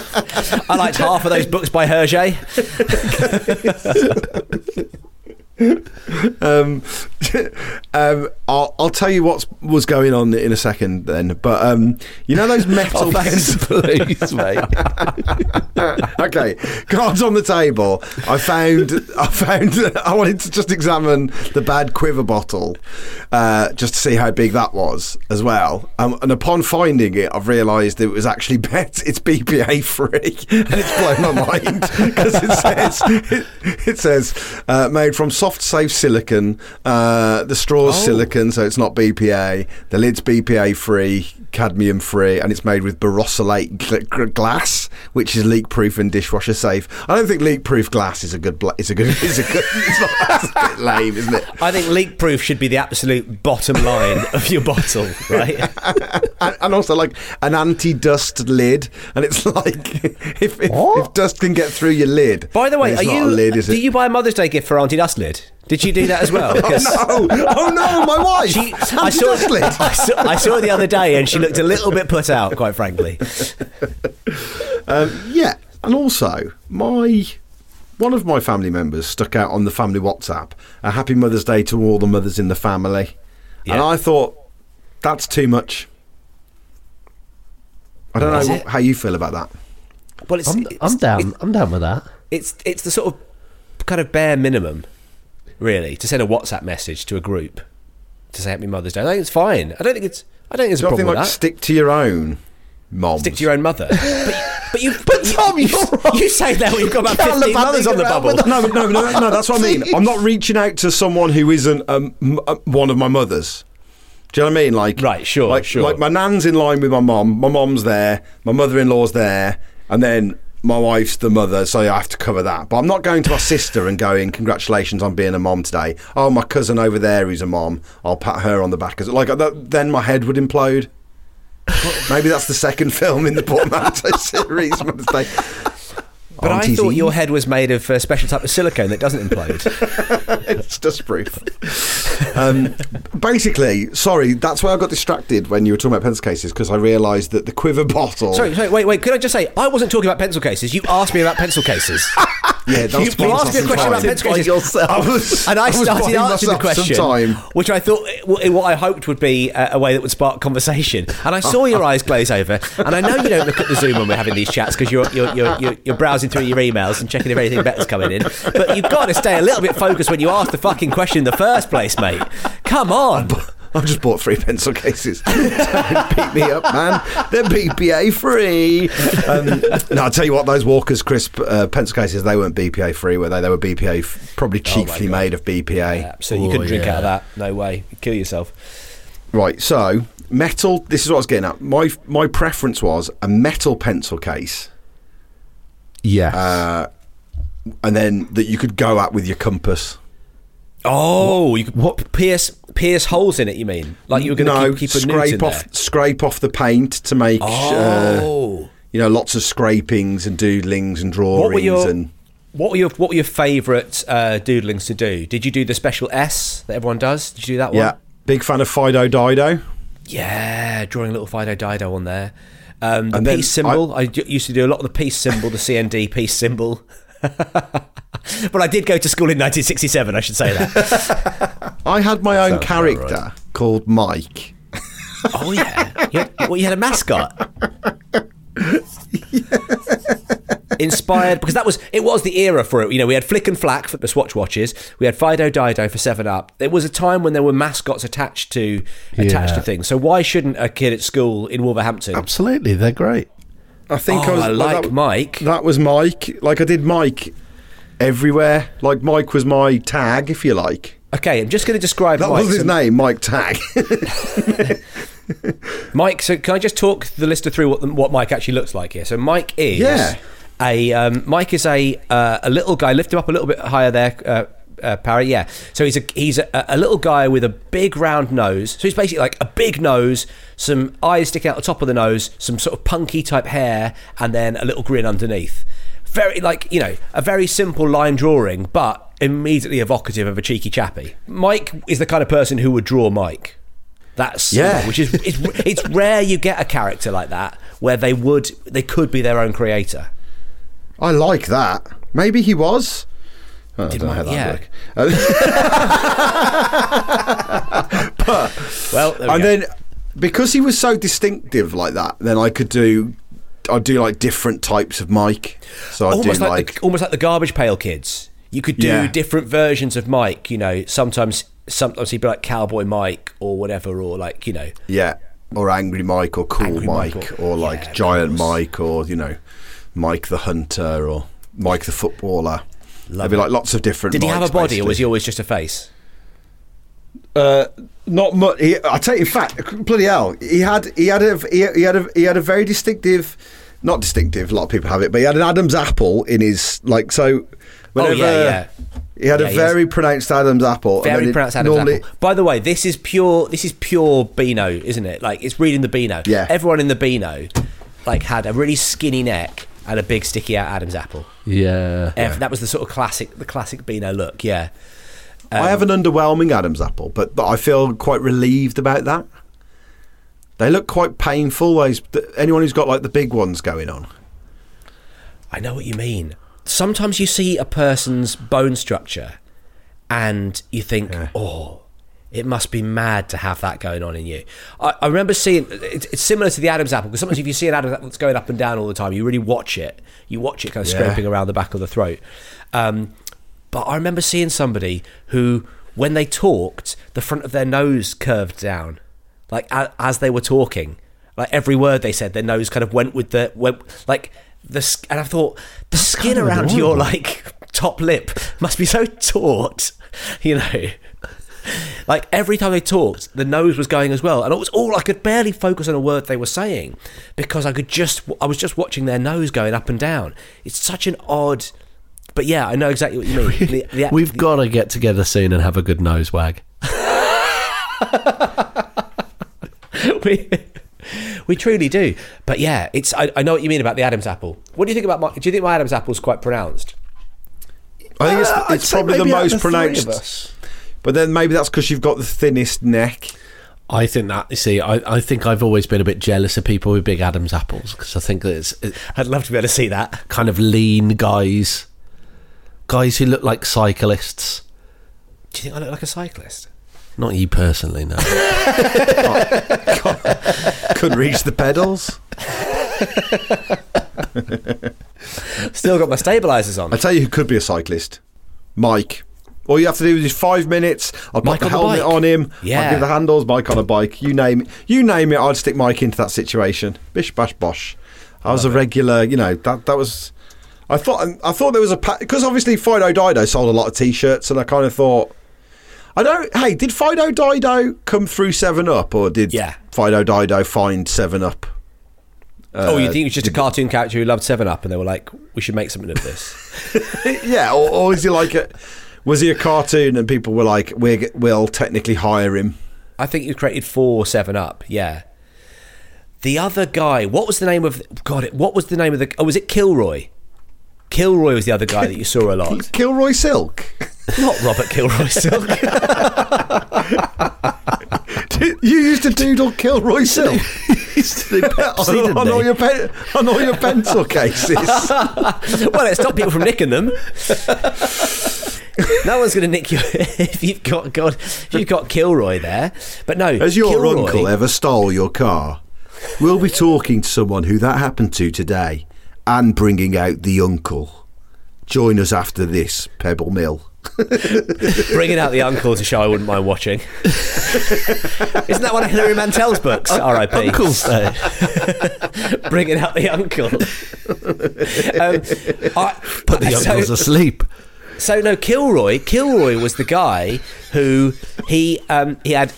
I liked half of those books by Hergé. Um, um, I'll, I'll tell you what was going on in a second then. But um, you know those metal Oh, thanks, please, mate. okay, cards on the table. I found. I found. I wanted to just examine the bad quiver bottle, uh, just to see how big that was as well. Um, and upon finding it, I've realised it was actually bet it's BPA free, and it's blown my mind because it says it, it says uh, made from soft, safe silicon. Uh, the straw's silicon, so it's not BPA. The lid's BPA free, cadmium free, and it's made with borosilicate gl- gl- glass, which is leak proof and dishwasher safe. I don't think leak proof glass is a good. Bla- is a good. Is a good. It's not. That's a bit lame, isn't it? I think leak proof should be the absolute bottom line of your bottle, right? and, and also like an anti-dust lid, and it's like if, if, if dust can get through your lid. By the way, are you? lid, do it? you buy a Mother's Day gift for Auntie Dust Lid? Did you do that as well? Oh no! Oh no! My wife. She, I, saw, Anti-dust. I, saw, I saw her the other day and she looked a little bit put out, quite frankly. Um, yeah, and also my one of my family members stuck out on the family WhatsApp a Happy Mother's Day to all the mothers in the family, and I thought that's too much. I don't Is know it? how you feel about that. Well, it's, I'm, it's, I'm down. I'm down with that. It's it's the sort of kind of bare minimum, really, to send a WhatsApp message to a group to say Happy Mother's Day. I think it's fine. I don't think it's. I don't think there's a Do you problem think with like that. stick to your own mom? Stick to your own mother. but, but you, But Tom, you, you're wrong. you say that when you've got about Gallivanting fifteen mothers on the bubble. with no, no, no, no, that's what I mean. I'm not reaching out to someone who isn't um, uh, one of my mothers. Do you know what I mean? Like, Right, sure, like, sure. Like my nan's in line with my mom. My mom's there. My mother-in-law's there, and then my wife's the mother, so I have to cover that. But I'm not going to my sister and going, "Congratulations on being a mom today." Oh, my cousin over there who's a mom. I'll pat her on the back. As like that, then my head would implode. Maybe that's the second film in the portmanteau series. But I thought your head was made of a special type of silicone that doesn't implode. it's dust proof. um, basically, sorry, that's why I got distracted when you were talking about pencil cases because I realised that the quiver bottle. sorry, sorry, wait, wait. Could I just say I wasn't talking about pencil cases. You asked me about pencil cases. yeah, that you, was you asked me a question about pencil by yourself. I was- and I, I started buying answering the myself some question, time. which I thought eh, what I hoped would be a, a way that would spark conversation. And I saw your eyes glaze over, and I know you don't look at the Zoom when we're having these chats because you're you're, you're you're you're browsing through your emails and checking if anything better's coming in. But you've got to stay a little bit focused when you ask the fucking question in the first place, mate. Come on. I've just bought three pencil cases. Don't beat me up, man. They're BPA free. Um, no, I'll tell you what, those Walker's Crisp uh, pencil cases, they weren't BPA free, were they? They were BPA, f- probably chiefly made of BPA. Yeah, so you couldn't drink out of that. No way. You'd kill yourself. Right, so metal, this is what I was getting at. My, my preference was a metal pencil case, Yes. uh, and then that you could go at with your compass. Oh, you could what? pierce pierce holes in it. You mean like you were going to no, keep, keep a scrape off, there? scrape off the paint to make, uh, Oh. you know, lots of scrapings and doodlings and drawings What were your and. what were your what were your favourite uh, doodlings to do? Did you do the special S that everyone does? Did you do that one? Yeah, big fan of Fido Dido. Yeah, drawing a little Fido Dido on there. Um, the And peace symbol. I used to do a lot of the peace symbol, the CND peace symbol. but I did go to school in 1967. I should say that. I had my own Sounds character right. called Mike. oh yeah, you had, well, you had a mascot. Inspired because that was it was the era for it. You know, we had Flick and Flack for the Swatch watches. We had Fido Dido for Seven Up. There was a time when there were mascots attached to attached Yeah. to things. So why shouldn't a kid at school in Wolverhampton? Absolutely, they're great. I think Oh, I was I like that, Mike. That was Mike. Like I did Mike everywhere. Like Mike was my tag, if you like. Okay, I'm just going to describe That Mike. was his name, Mike Tag. Mike, so can I just talk the listener through what what Mike actually looks like here? So Mike is Yeah. a um, Mike is a uh, a little guy. Lift him up a little bit higher there, uh, uh, Parry. Yeah. So he's a he's a, a little guy with a big round nose. So he's basically like a big nose, some eyes sticking out the top of the nose, some sort of punky type hair, and then a little grin underneath. Very like you know a very simple line drawing, but immediately evocative of a cheeky chappy. Mike is the kind of person who would draw Mike. That's Yeah. which is it's, it's rare you get a character like that where they would they could be their own creator. I like that. Maybe he was. Oh, I Did don't know how Mike- that yeah. work. but Well, there we and go. then because he was so distinctive like that, then I could do. I'd do like different types of Mike. So I'd almost do like, like, the, almost like the garbage pail kids. You could do Yeah. different versions of Mike. You know, sometimes sometimes he'd be like Cowboy Mike or whatever, or like you know, Yeah, or Angry Mike, or Cool Angry Mike, Mike, or, or- like yeah, Giant. Mike, or you know, Mike the Hunter, or Mike the Footballer. There'd be like lots of different. did he have a body or was he always just a face? Uh, not much. He, I tell you, in fact, bloody hell, he had he had a he, he had a he had a very distinctive, not distinctive. A lot of people have it, but he had an Adam's apple in his like so. Whenever, Oh, yeah, yeah. He had Yeah, a very pronounced Adam's apple. Very it pronounced Adam's normally- apple. By the way, this is pure. This is pure Beano, isn't it? Like it's reading the Beano. Yeah. Everyone in the Beano, like, had a really skinny neck and a big sticky out Adam's apple. Yeah. Ev- That was the sort of classic, the classic Beano look. Yeah. I have an underwhelming Adam's apple, but but I feel quite relieved about that. They look quite painful. Those anyone who's got like the big ones going on. I know what you mean. Sometimes you see a person's bone structure and you think, oh, it must be mad to have that going on in you. I, I remember seeing, it's, it's similar to the Adam's apple, because sometimes if you see an Adam's apple that's going up and down all the time, you really watch it. You watch it kind of Yeah. scraping around the back of the throat. Um, but I remember seeing somebody who, when they talked, the front of their nose curved down, like a, as they were talking. Like every word they said, their nose kind of went with the went like the. And I thought the skin kind of around your like top lip must be so taut, you know. Like every time they talked, the nose was going as well, and it was all I could barely focus on a word they were saying because I could just I was just watching their nose going up and down. It's such an odd, but yeah, I know exactly what you mean. The- the- We've got to get together soon and have a good nose wag. we, we truly do. But yeah, it's. I, I know what you mean about the Adam's apple. What do you think about my? Do you think my Adam's apple is quite pronounced? I think Uh, it's, it's probably the maybe out of most the pronounced. But then maybe that's because you've got the thinnest neck. I think that you see, I, I think I've always been a bit jealous of people with big Adam's apples because I think that it's it, I'd love to be able to see that. kind of lean guys, guys who look like cyclists. Do you think I look like a cyclist? Not you personally, no. Couldn't reach the pedals. Still got my stabilizers on. I tell you who could be a cyclist. Mike. All you have to do is five minutes. I'll put Mike the on the helmet bike. on him. Yeah. I'll give the handles. Mike on a bike. You name it. You name it. I'd stick Mike into that situation. Bish bash bosh. I was a regular. You know that that was. I thought I thought there was a because obviously Fido Dido sold a lot of T-shirts, and I kind of thought. I don't. Hey, did Fido Dido come through Seven Up, or did Yeah. Fido Dido find Seven Up? oh, Uh, you think it was just a cartoon character who loved Seven Up, and they were like, "We should make something of this." yeah, or, or is he like a? Was he a cartoon and people were like, we will technically hire him? I think you created four Seven Up. Yeah. The other guy, what was the name of? God, it- what was the name of the? Oh, was it Kilroy? Kilroy was the other guy that you saw a lot. Kilroy Silk. Not Robert Kilroy Silk. you used to doodle Kilroy Silk on, on all your pen, on all your pencil cases. well, it stopped people from nicking them. no one's going to nick you if you've got God, if you've got Kilroy there. But no, Has your Kilroy, uncle ever stole your car? We'll be talking to someone who that happened to today and bringing out the uncle. Join us after this, Pebble Mill. bringing out the uncle is a show I wouldn't mind watching. Isn't that one of Hilary Mantel's books? R.I.P. Uncle's Day. bringing out the uncle. Um, I, Put the so- uncles asleep. So no, Kilroy. Kilroy was the guy who he um, he had.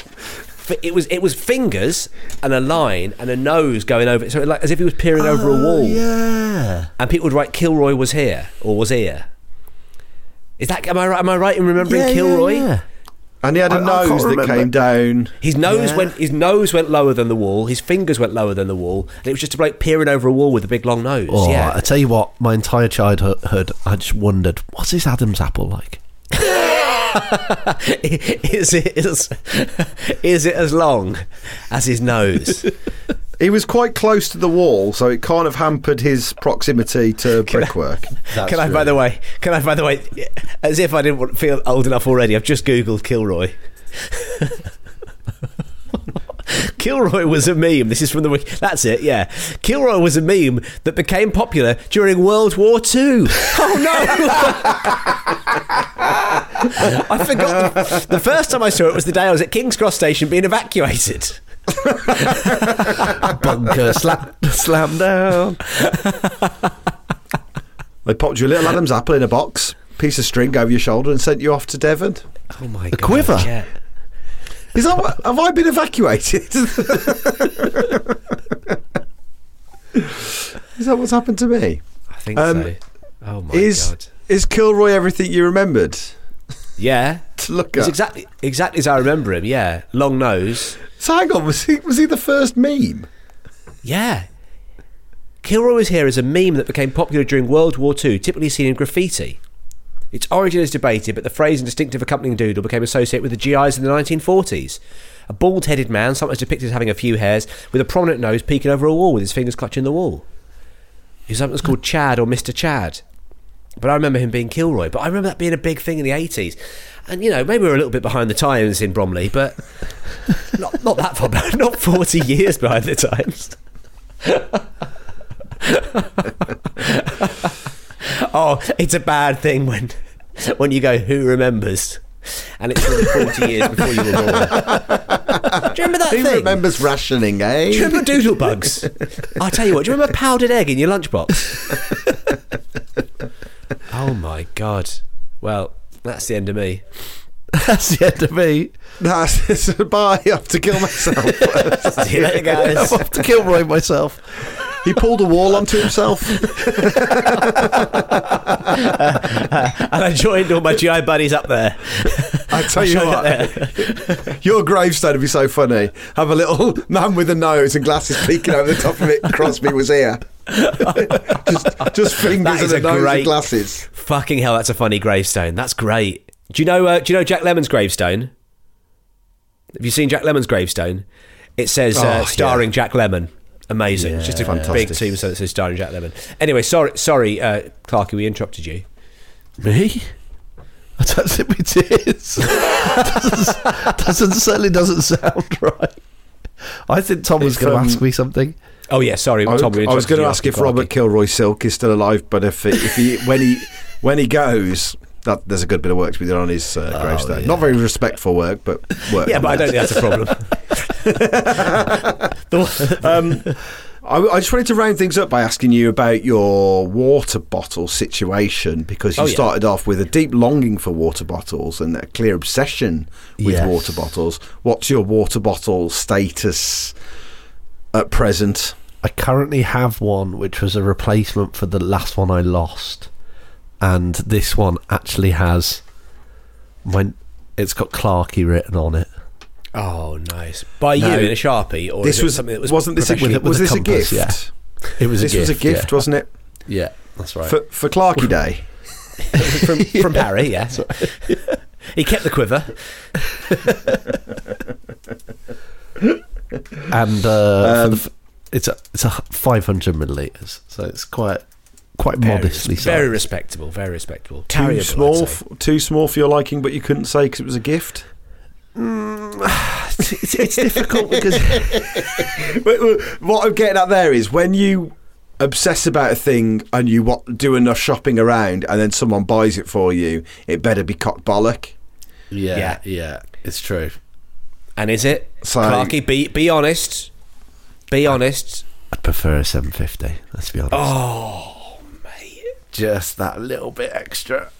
It was it was fingers and a line and a nose going over it, so like as if he was peering over a oh, wall. Yeah. And people would write Kilroy was here or was here. Is that am I right? Am I right in remembering Yeah, yeah, Kilroy? yeah. And he had a I- I can't nose that remember. came down. His nose Yeah. went his nose went lower than the wall. His fingers went lower than the wall. And it was just a bloke peering over a wall with a big long nose. Oh, yeah. I tell you what, my entire childhood, I just wondered, what's his Adam's apple like? is it as, is it as long as his nose? He was quite close to the wall, so it kind of hampered his proximity to brickwork. can I, by the way, can I, by the way, as if I didn't feel old enough already, I've just googled Kilroy. Kilroy was a meme. This is from the wiki. That's it. Yeah, Kilroy was a meme that became popular during World War Two. Oh no! I forgot. The, the first time I saw it was the day I was at King's Cross Station being evacuated. Bunker slam, slam down. They popped you a little Adam's apple in a box, piece of string over your shoulder, and sent you off to Devon. Oh my A god! quiver. Yeah. Is that have I been evacuated? Is that what's happened to me? I think Um, so. Oh my is god! is Kilroy everything you remembered? Yeah, To look at. exactly exactly as I remember him. Yeah, long nose. So hang on, was he was he the first meme? Yeah. Kilroy was here as a meme that became popular during World War II, typically seen in graffiti. Its origin is debated, but the phrase and distinctive accompanying doodle became associated with the GIs in the 1940s. A bald headed man, sometimes depicted as having a few hairs, with a prominent nose peeking over a wall with his fingers clutching the wall. He was sometimes called Chad or Mr. Chad. But I remember him being Kilroy. But I remember that being a big thing in the 80s. And, you know, maybe we are a little bit behind the times in Bromley, but not, not that far not 40 years behind the times. oh, it's a bad thing when when you go, who remembers? And it's really 40 years before you were born. Do you remember that Who thing? remembers rationing, eh? Do you remember doodle bugs? I'll tell you what, do you remember powdered egg in your lunchbox? oh my god. Well, that's the end of me. That's the end of me. That's it's a bye. I have to kill myself. See you later, guys. I have off to Kilroy myself. He pulled a wall onto himself. and I joined all my GI buddies up there. I tell you what, your gravestone would be so funny. Have a little man with a nose and glasses peeking over the top of it. Crosby was here. just, just fingers and a nose great- and glasses. Fucking hell, that's a funny gravestone. That's great. Do you know? Uh, do you know Jack Lemmon's gravestone? Have you seen Jack Lemmon's gravestone? It says uh, Oh, starring Jack Lemmon. Amazing. It's just a fantastic. big Fantastic. tombstone that says starring Jack Lemmon. Anyway, sorry, sorry, uh, Clarky, we interrupted you. Me? I don't think we did. doesn't, doesn't certainly doesn't sound right. I think Tom was going to um, ask me something. Oh yeah, sorry, I, Tom. we I was going to ask after if Robert Kilroy Silk is still alive, but if if he when he when he goes, that there's a good bit of work to be done on his uh, gravestone. Not very respectful work, but work. Oh, Yeah, but I don't think that's a problem. um, I, I just wanted to round things up by asking you about your water bottle situation because you Oh, yeah. started off with a deep longing for water bottles and a clear obsession with Yes. water bottles. What's your water bottle status at present? I currently have one which was a replacement for the last one I lost. And this one actually has my it's got Clarky written on it. Oh, nice. By No. you in a sharpie, or this was something that was wasn't this a, professionally- was this a compass, gift? yeah. It was this a was a gift, gift, yeah. wasn't it? Yeah, that's right. For for Clarky Day. from from Harry? Yeah, he kept the quiver. and uh, Um, for the f- it's a it's a 500 milliliters, so it's quite quite Very, modestly sized. very respectable. Very respectable. Too Carryable, small, f- too small for your liking, but you couldn't say because it was a gift. Mm, it's, it's difficult because Wait, wait, what I'm getting at there is when you obsess about a thing and you wa- do enough shopping around, and then someone buys it for you, it better be cock bollock. yeah, Yeah. yeah, it's true. And is it? So- Clarky, be be honest. Be honest. I'd prefer a 750. Let's be honest. Oh, mate. Just that little bit extra.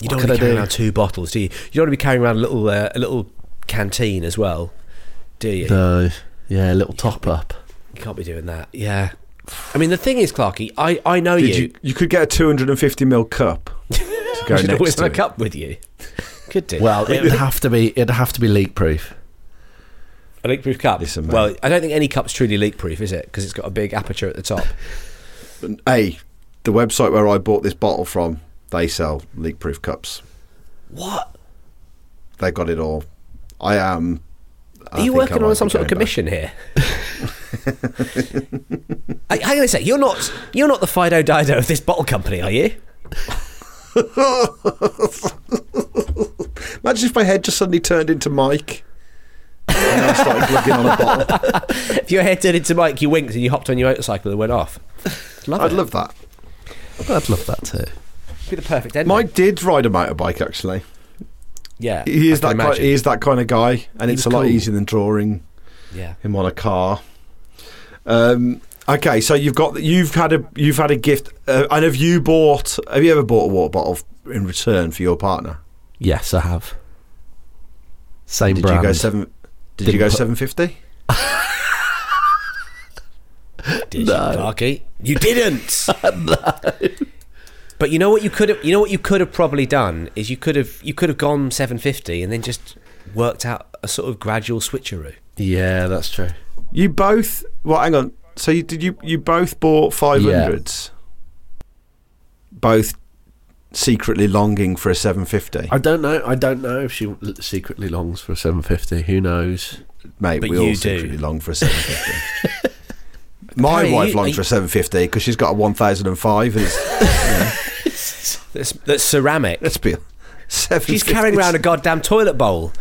You What don't want to be carrying do? around two bottles, do you? You don't want to be carrying around a little uh, a little canteen as well, do you? No, yeah, a little top up. You can't be doing that. Yeah. I mean, the thing is, Clarky, I, I know you. you, you could get a 250 ml cup to go You should next to a cup with you. Could do. Well, it'd have to be it'd have to be leak proof. a leak-proof cup. Listen, well, I don't think any cup's truly leak-proof, is it? Because it's got a big aperture at the top. Hey, the website where I bought this bottle from, they sell leak-proof cups. What? They got it all. I am. I Are you working on some sort of going back. commission here? Hey, Hang on a sec. You're not you're not the Fido Dido of this bottle company, are you? Imagine if my head just suddenly turned into Mike. and I started on a bottle. If your head turned into Mike, you winked and you hopped on your motorcycle and went off. Love I'd it. love that. I'd love that too. be the perfect end. Mike did ride a motorbike actually. yeah, He is I that ki- he is that kind of guy, and He it's was a lot easier than drawing Yeah. him on a car. Um, okay, so you've got you've had a you've had a gift, uh, and have you bought? Have you ever bought a water bottle in return for your partner? Yes, I have. Same Did brand. you go seven? Did Didn't you go seven fifty? Did No. you, Clarky? You didn't. no. But you know what you could have. You know what you could have probably done is you could have you could have gone 750 and then just worked out a sort of gradual switcheroo. Yeah, that's true. You both. Well, hang on. So you did you you both bought five hundreds? Both secretly longing for a seven fifty. I don't know. I don't know if she secretly longs for a 750. Who knows? Mate, But we all you do. secretly long for a 750. My Harry, wife you- longs are for a 750 because she's got a 1005 and it's, That's, that's ceramic. let's be She's carrying around a goddamn toilet bowl.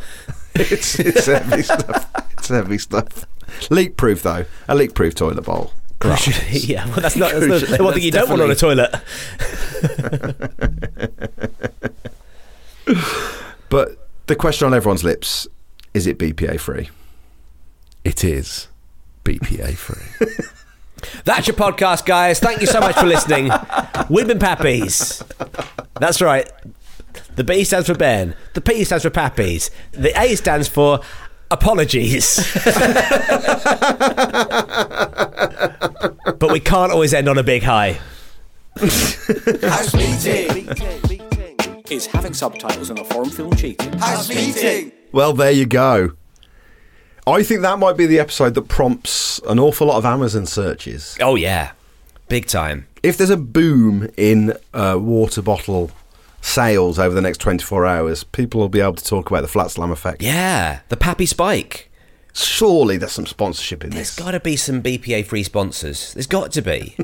it's, it's heavy stuff. It's heavy stuff. Leak proof though. A leak proof toilet bowl. yeah, well, that's not that's not- the one thing you don't want on a toilet. But the question on everyone's lips is it BPA free? It is BPA free. That's your podcast, guys. Thank you so much for listening. We've been Pappy's. That's right. The B stands for Ben. The P stands for Pappy's. The A stands for apologies. but we can't always end on a big high. House meeting. Is having subtitles on a foreign film cheating? House meeting. Well, there you go. I think that might be the episode that prompts an awful lot of Amazon searches. Oh yeah, big time. If there's a boom in uh, water bottle sales over the next 24 hours, people will be able to talk about the flat slam effect. Yeah, the Pappy Spike. Surely there's some sponsorship in There's this. There's got to be some BPA free sponsors. There's got to be.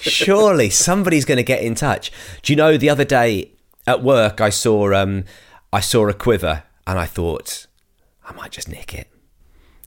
Surely somebody's going to get in touch. Do you know the other day at work I saw um I saw a quiver and I thought I might just nick it.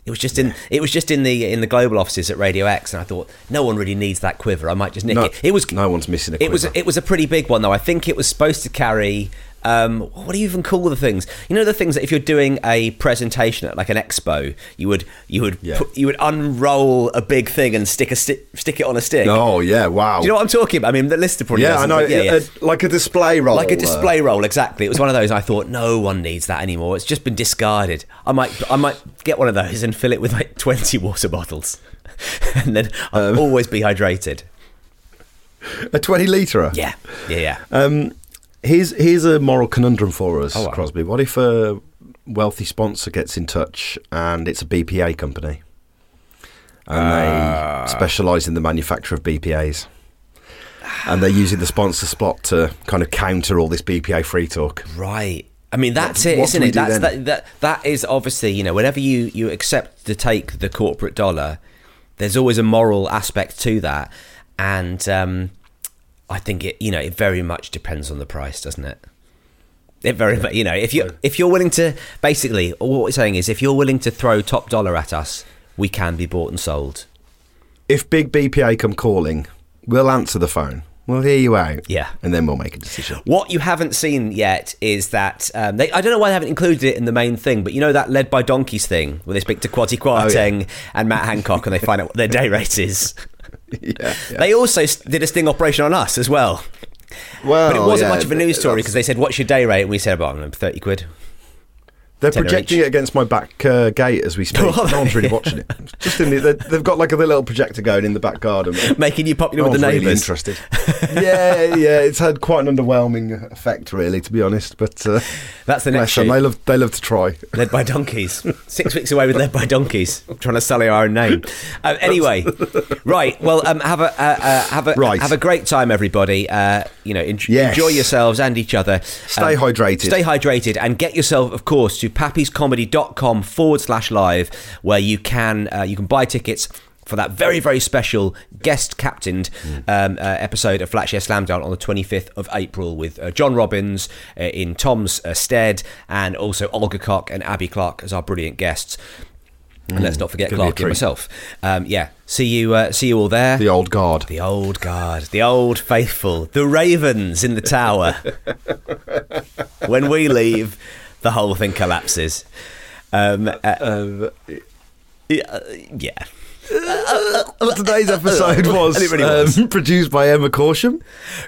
It was just in it was just in the in the global offices at Radio X and I thought no one really needs that quiver. I might just nick No, it. It was no one's missing a Quiver. It was it was a pretty big one though. I think it was supposed to carry um, what do you even call the things? You know the things that if you're doing a presentation at like an expo, you would you would Yeah. put, you would unroll a big thing and stick a sti- stick it on a stick. Oh, yeah, wow. Do you know what I'm talking about? I mean, the listener probably yeah, I know. Yeah, yeah. uh, like a display roll. like a uh, display roll, exactly. It was one of those. I thought no one needs that anymore. It's just been discarded. I might, I might get one of those and fill it with like twenty water bottles, and then I'll Um, always be hydrated. a 20 litre. Yeah, yeah, yeah. Um, here's here's a moral conundrum for us, Oh, wow. Crosby. What if a wealthy sponsor gets in touch and it's a BPA company, and Ah. they specialise in the manufacture of BPAs, and they're using the sponsor spot to kind of counter all this BPA free talk. Right. I mean, that's What- it, isn't it? That's that, that. That is obviously, you know, whenever you you accept to take the corporate dollar, there's always a moral aspect to that, and um, I think it, you know, it very much depends on the price, doesn't it? It very, mu- you know, if you if you're willing to, basically, what we're saying is, if you're willing to throw top dollar at us, we can be bought and sold. If big BPA come calling, we'll answer the phone. We'll hear you out. Yeah. and then we'll make a decision. What you haven't seen yet is that um, they, I don't know why they haven't included it in the main thing, but you know that led by donkeys thing where they speak to Quaddy Kwarteng and Matt Hancock and they find out what their day rate is. Yeah, yeah. They also did a sting operation on us as well, Well, but it wasn't yeah, much of a news story because they said, "What's your day rate?" and we said, "About thirty quid." They're projecting each. it against my back uh, gate as we speak. Are no one's really watching it. Just in the, they- they've got like a little projector going in the back garden, Making you popular no with the one's really neighbours. interested. yeah, yeah, it's had quite an underwhelming effect, really, to be honest. But uh, That's the next them, they love they love to try. Led by donkeys. Six weeks away with led by donkeys, trying to sully our own name. Uh, anyway, right. Well, um, have a uh, uh, have a Right. have a great time, everybody. Uh, you know, en- Yes. enjoy yourselves and each other. Stay hydrated. Stay hydrated, and get yourself, of course, to pappyscomedy.com forward slash live, where you can uh, you can buy tickets. For that very, very special guest captained um, uh, episode of Flatshare Slamdown on the 25th of April with uh, John Robins uh, in Tom's uh, stead and also Olga Koch and Abi Clarke as our brilliant guests. And let's not forget gonna be a Clark and myself. Um, yeah, see you, uh, see you all there. The old guard. The old guard, the old faithful, the ravens in the tower. when we leave, the whole thing collapses. Um, uh, yeah, uh, yeah. Today's episode was it really was. um, produced by Emma Corsham.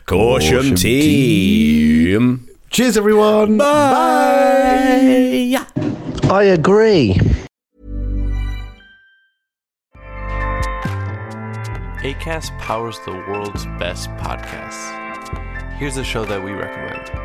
Caution Caution team. Cheers, everyone. Bye. I agree. ACAST powers the world's best podcasts. Here's a show that we recommend.